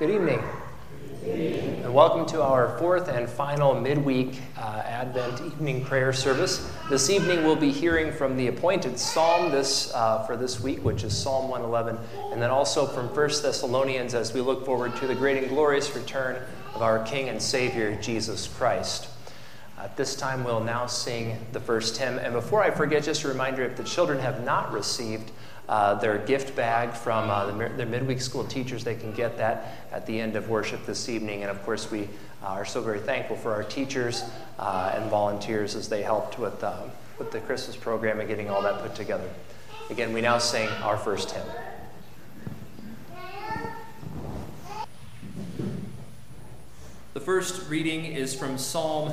Good evening. And welcome to our fourth and final midweek uh, Advent evening prayer service. This evening we'll be hearing from the appointed psalm this, uh, for this week, which is Psalm 111, and then also from 1 Thessalonians as we look forward to the great and glorious return of our King and Savior, Jesus Christ. At this time, we'll now sing the first hymn. And before I forget, just a reminder if the children have not received uh, their gift bag from uh, the, their midweek school teachers. They can get that at the end of worship this evening. And of course, we uh, are so very thankful for our teachers uh, and volunteers as they helped with, uh, with the Christmas program and getting all that put together. Again, we now sing our first hymn. The first reading is from Psalm,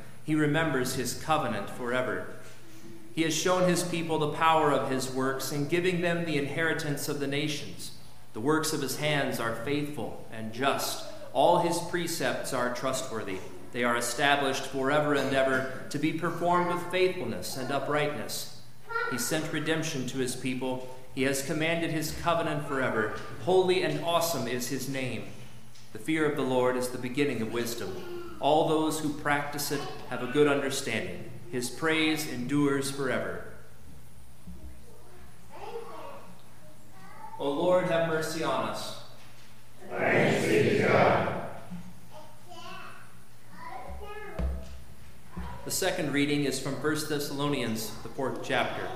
He remembers his covenant forever. He has shown his people the power of his works in giving them the inheritance of the nations. The works of his hands are faithful and just. All his precepts are trustworthy. They are established forever and ever to be performed with faithfulness and uprightness. He sent redemption to his people. He has commanded his covenant forever. Holy and awesome is his name. The fear of the Lord is the beginning of wisdom. All those who practice it have a good understanding. His praise endures forever. O Lord, have mercy on us. Thanks be to God. The second reading is from 1 Thessalonians, the fourth chapter.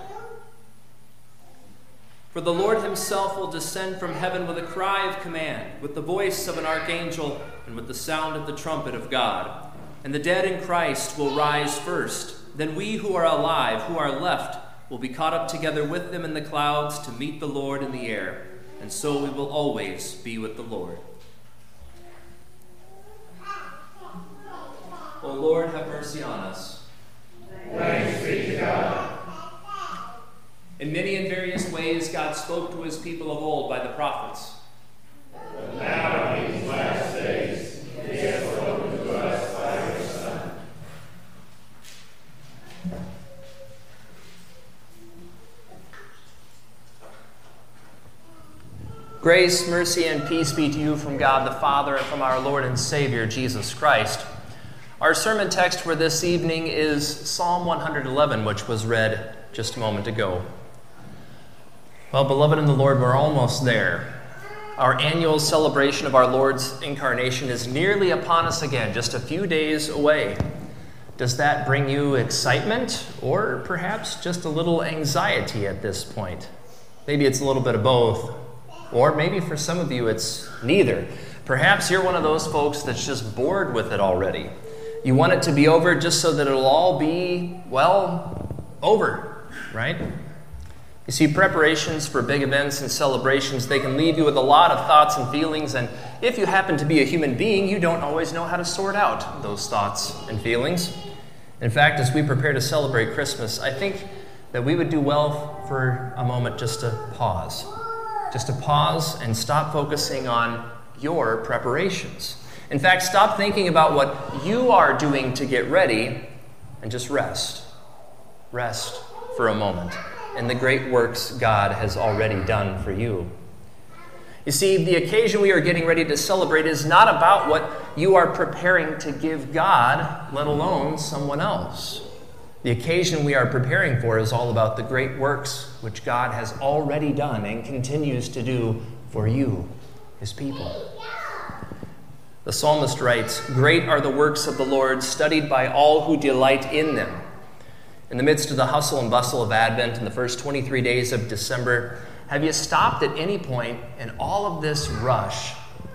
For the Lord himself will descend from heaven with a cry of command, with the voice of an archangel, and with the sound of the trumpet of God. And the dead in Christ will rise first. Then we who are alive, who are left, will be caught up together with them in the clouds to meet the Lord in the air, and so we will always be with the Lord. O Lord, have mercy on us. Thanks be to God. In many and various ways, God spoke to his people of old by the prophets. But now, in these last days, he has spoken to us by Son. Grace, mercy, and peace be to you from God the Father and from our Lord and Savior, Jesus Christ. Our sermon text for this evening is Psalm 111, which was read just a moment ago. Well, beloved in the Lord, we're almost there. Our annual celebration of our Lord's incarnation is nearly upon us again, just a few days away. Does that bring you excitement or perhaps just a little anxiety at this point? Maybe it's a little bit of both. Or maybe for some of you, it's neither. Perhaps you're one of those folks that's just bored with it already. You want it to be over just so that it'll all be, well, over, right? You see, preparations for big events and celebrations, they can leave you with a lot of thoughts and feelings, and if you happen to be a human being, you don't always know how to sort out those thoughts and feelings. In fact, as we prepare to celebrate Christmas, I think that we would do well for a moment just to pause just to pause and stop focusing on your preparations. In fact, stop thinking about what you are doing to get ready and just rest. Rest for a moment in the great works God has already done for you. You see, the occasion we are getting ready to celebrate is not about what you are preparing to give God, let alone someone else. The occasion we are preparing for is all about the great works which God has already done and continues to do for you, his people. The psalmist writes Great are the works of the Lord, studied by all who delight in them. In the midst of the hustle and bustle of Advent in the first 23 days of December, have you stopped at any point in all of this rush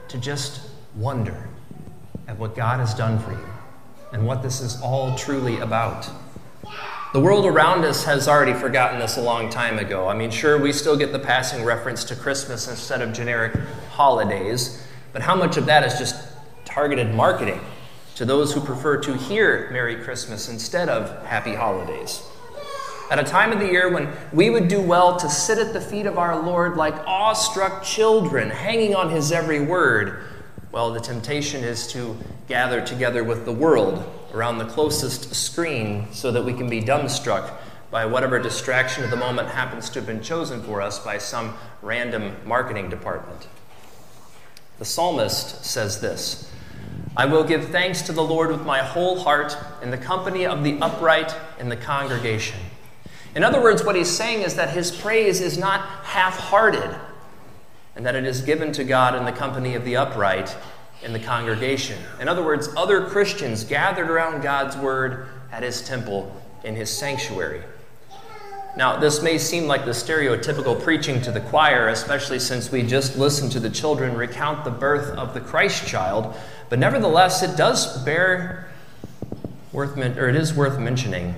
to just wonder at what God has done for you and what this is all truly about? The world around us has already forgotten this a long time ago. I mean, sure, we still get the passing reference to Christmas instead of generic holidays, but how much of that is just targeted marketing to those who prefer to hear Merry Christmas instead of Happy Holidays. At a time of the year when we would do well to sit at the feet of our Lord like awestruck children, hanging on his every word, well, the temptation is to gather together with the world around the closest screen so that we can be dumbstruck by whatever distraction of the moment happens to have been chosen for us by some random marketing department. The psalmist says this I will give thanks to the Lord with my whole heart in the company of the upright in the congregation. In other words, what he's saying is that his praise is not half hearted, and that it is given to God in the company of the upright in the congregation. In other words, other Christians gathered around God's word at his temple in his sanctuary. Now, this may seem like the stereotypical preaching to the choir, especially since we just listened to the children recount the birth of the Christ child, but nevertheless, it does bear worth or it is worth mentioning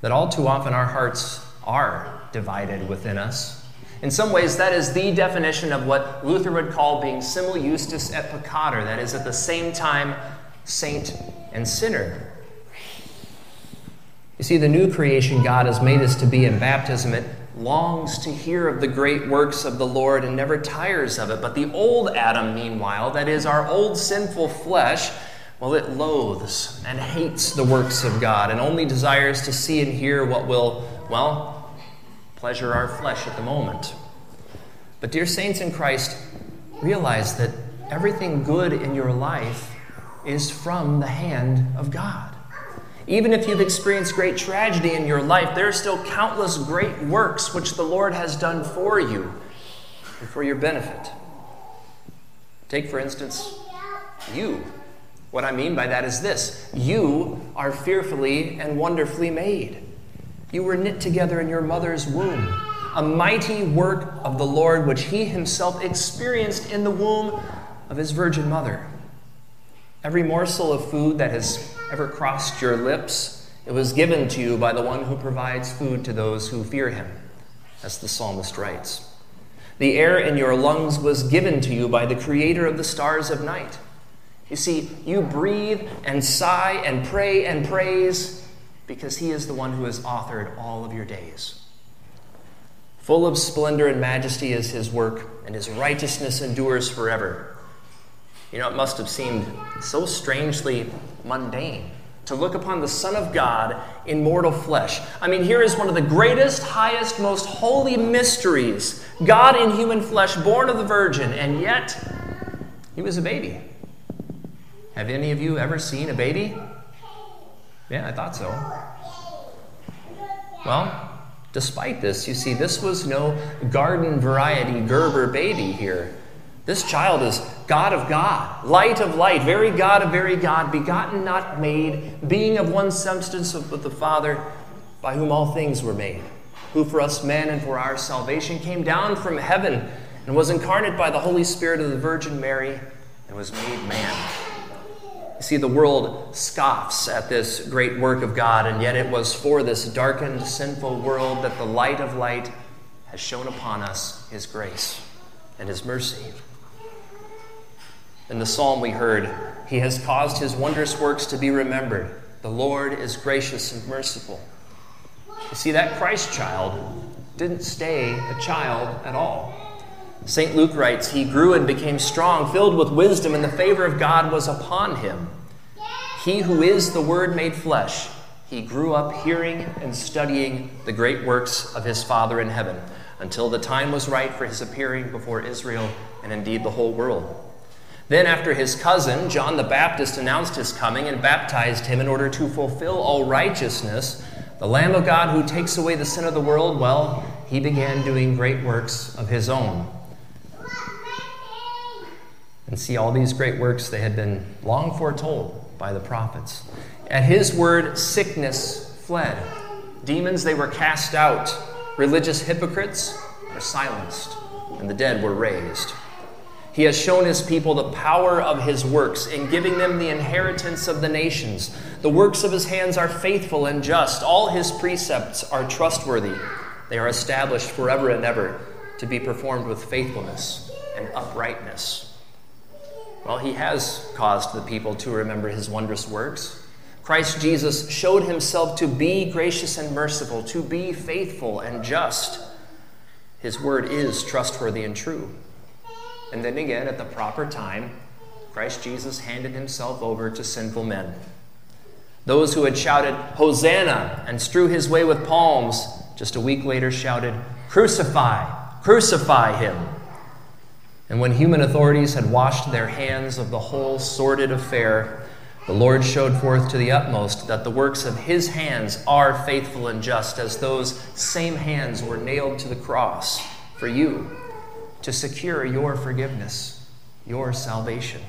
that all too often our hearts are divided within us. In some ways, that is the definition of what Luther would call being simul justus et peccator, that is, at the same time, saint and sinner. You see, the new creation God has made us to be in baptism, it longs to hear of the great works of the Lord and never tires of it. But the old Adam, meanwhile, that is our old sinful flesh, well, it loathes and hates the works of God and only desires to see and hear what will, well, pleasure our flesh at the moment. But, dear saints in Christ, realize that everything good in your life is from the hand of God. Even if you've experienced great tragedy in your life, there are still countless great works which the Lord has done for you and for your benefit. Take, for instance, you. What I mean by that is this you are fearfully and wonderfully made. You were knit together in your mother's womb, a mighty work of the Lord which He Himself experienced in the womb of His Virgin Mother. Every morsel of food that has ever crossed your lips, it was given to you by the one who provides food to those who fear Him, as the psalmist writes. The air in your lungs was given to you by the Creator of the stars of night. You see, you breathe and sigh and pray and praise because He is the one who has authored all of your days. Full of splendor and majesty is His work, and His righteousness endures forever. You know, it must have seemed so strangely mundane to look upon the Son of God in mortal flesh. I mean, here is one of the greatest, highest, most holy mysteries God in human flesh, born of the Virgin, and yet He was a baby. Have any of you ever seen a baby? Yeah, I thought so. Well, despite this, you see, this was no garden variety Gerber baby here. This child is God of God, light of light, very God of very God, begotten, not made, being of one substance with the Father, by whom all things were made, who for us men and for our salvation came down from heaven and was incarnate by the Holy Spirit of the Virgin Mary and was made man. You see, the world scoffs at this great work of God, and yet it was for this darkened, sinful world that the light of light has shone upon us His grace and His mercy. In the psalm we heard, He has caused His wondrous works to be remembered. The Lord is gracious and merciful. You see, that Christ child didn't stay a child at all. St. Luke writes, He grew and became strong, filled with wisdom, and the favor of God was upon him. He who is the Word made flesh, he grew up hearing and studying the great works of his Father in heaven until the time was right for his appearing before Israel and indeed the whole world. Then, after his cousin, John the Baptist, announced his coming and baptized him in order to fulfill all righteousness, the Lamb of God who takes away the sin of the world, well, he began doing great works of his own and see all these great works they had been long foretold by the prophets. At his word, sickness fled. Demons, they were cast out. Religious hypocrites were silenced, and the dead were raised. He has shown his people the power of his works in giving them the inheritance of the nations. The works of his hands are faithful and just. All his precepts are trustworthy. They are established forever and ever to be performed with faithfulness and uprightness. Well, he has caused the people to remember his wondrous works. Christ Jesus showed himself to be gracious and merciful, to be faithful and just. His word is trustworthy and true. And then again, at the proper time, Christ Jesus handed himself over to sinful men. Those who had shouted, Hosanna, and strew his way with palms, just a week later shouted, Crucify, crucify him. And when human authorities had washed their hands of the whole sordid affair, the Lord showed forth to the utmost that the works of his hands are faithful and just, as those same hands were nailed to the cross for you to secure your forgiveness, your salvation.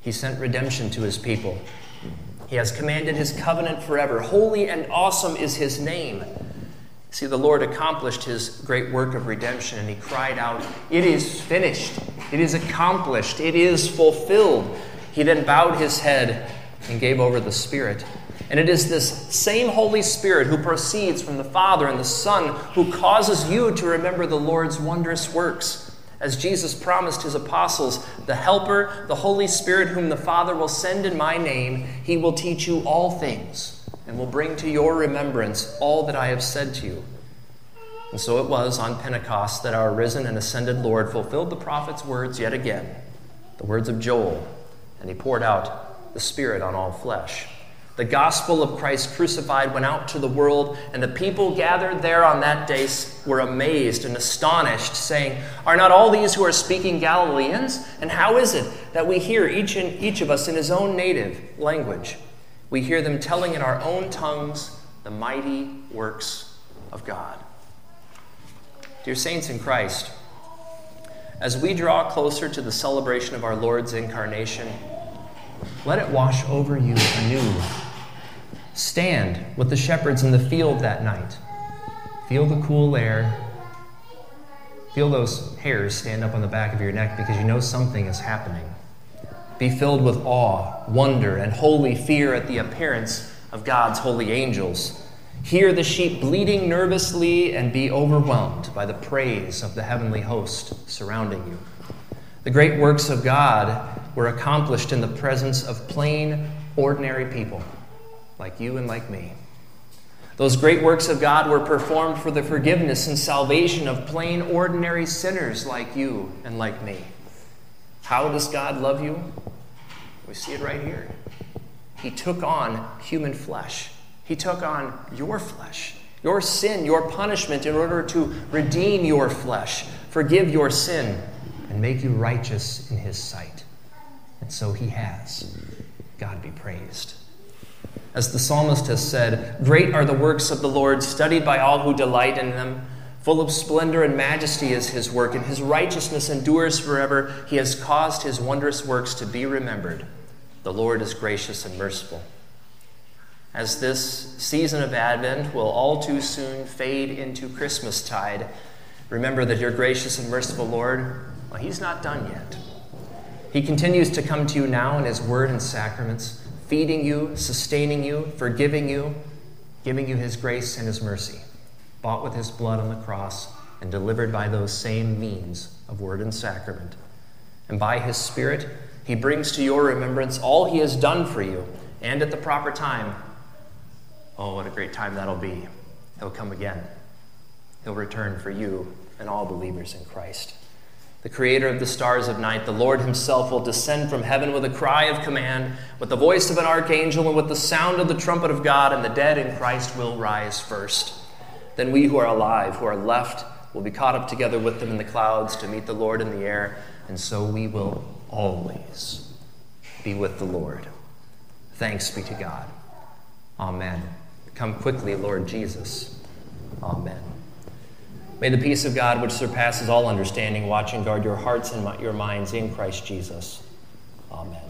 He sent redemption to his people. He has commanded his covenant forever. Holy and awesome is his name. See, the Lord accomplished his great work of redemption, and he cried out, It is finished. It is accomplished. It is fulfilled. He then bowed his head and gave over the Spirit. And it is this same Holy Spirit who proceeds from the Father and the Son who causes you to remember the Lord's wondrous works. As Jesus promised his apostles, the Helper, the Holy Spirit, whom the Father will send in my name, he will teach you all things and will bring to your remembrance all that I have said to you. And so it was on Pentecost that our risen and ascended Lord fulfilled the prophet's words yet again, the words of Joel, and he poured out the Spirit on all flesh. The gospel of Christ crucified went out to the world, and the people gathered there on that day were amazed and astonished, saying, Are not all these who are speaking Galileans? And how is it that we hear each, and each of us in his own native language? We hear them telling in our own tongues the mighty works of God. Dear saints in Christ, as we draw closer to the celebration of our Lord's incarnation, let it wash over you anew Stand with the shepherds in the field that night. Feel the cool air. Feel those hairs stand up on the back of your neck because you know something is happening. Be filled with awe, wonder, and holy fear at the appearance of God's holy angels. Hear the sheep bleating nervously and be overwhelmed by the praise of the heavenly host surrounding you. The great works of God were accomplished in the presence of plain, ordinary people like you and like me. Those great works of God were performed for the forgiveness and salvation of plain, ordinary sinners like you and like me. How does God love you? We see it right here. He took on human flesh, He took on your flesh, your sin, your punishment, in order to redeem your flesh, forgive your sin, and make you righteous in His sight. And so He has. God be praised. As the psalmist has said, Great are the works of the Lord, studied by all who delight in them. Full of splendor and majesty is his work, and his righteousness endures forever. He has caused his wondrous works to be remembered. The Lord is gracious and merciful. As this season of Advent will all too soon fade into Christmastide, remember that your gracious and merciful Lord, well, he's not done yet. He continues to come to you now in his word and sacraments feeding you, sustaining you, forgiving you, giving you his grace and his mercy, bought with his blood on the cross and delivered by those same means of word and sacrament. And by his Spirit, he brings to your remembrance all he has done for you, and at the proper time, oh, what a great time that'll be! He'll come again. He'll return for you and all believers in Christ the creator of the stars of night, the Lord himself will descend from heaven with a cry of command, with the voice of an archangel, and with the sound of the trumpet of God, and the dead in Christ will rise first. Then we who are alive, who are left, will be caught up together with them in the clouds to meet the Lord in the air, and so we will always be with the Lord. Thanks be to God. Amen. Come quickly, Lord Jesus. Amen. May the peace of God, which surpasses all understanding, watch and guard your hearts and your minds in Christ Jesus. Amen.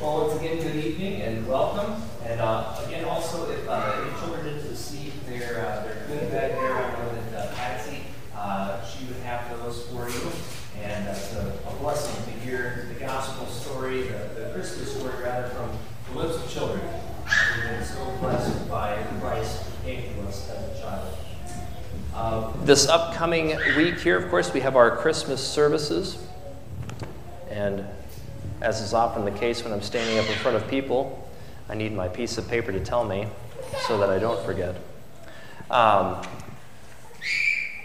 Well, once again, good evening and welcome. And uh, again, also, if uh, any children didn't receive their uh, their good bag there, I know that uh, Patsy, uh, she would have those for you. And uh, it's a, a blessing to hear the gospel story, the, the Christmas story, rather, from the lips of children. We've been so blessed by Christ who came to us as a child. This upcoming week here, of course, we have our Christmas services. And as is often the case when I'm standing up in front of people, I need my piece of paper to tell me so that I don't forget. Um,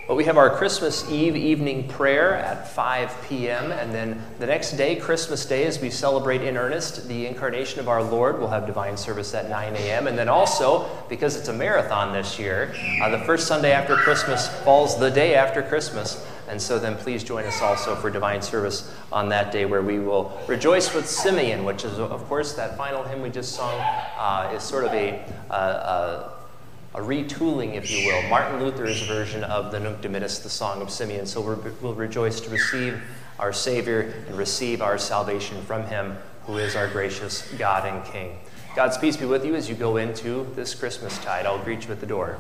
but we have our Christmas Eve evening prayer at 5 p.m. And then the next day, Christmas Day, as we celebrate in earnest the incarnation of our Lord, we'll have divine service at 9 a.m. And then also, because it's a marathon this year, uh, the first Sunday after Christmas falls the day after Christmas. And so then please join us also for divine service on that day where we will rejoice with Simeon, which is, of course, that final hymn we just sung uh, is sort of a, uh, uh a retooling, if you will, Martin Luther's version of the Nunc Dimittis, the Song of Simeon. So we will rejoice to receive our Savior and receive our salvation from Him, who is our gracious God and King. God's peace be with you as you go into this Christmas tide. I'll greet you at the door.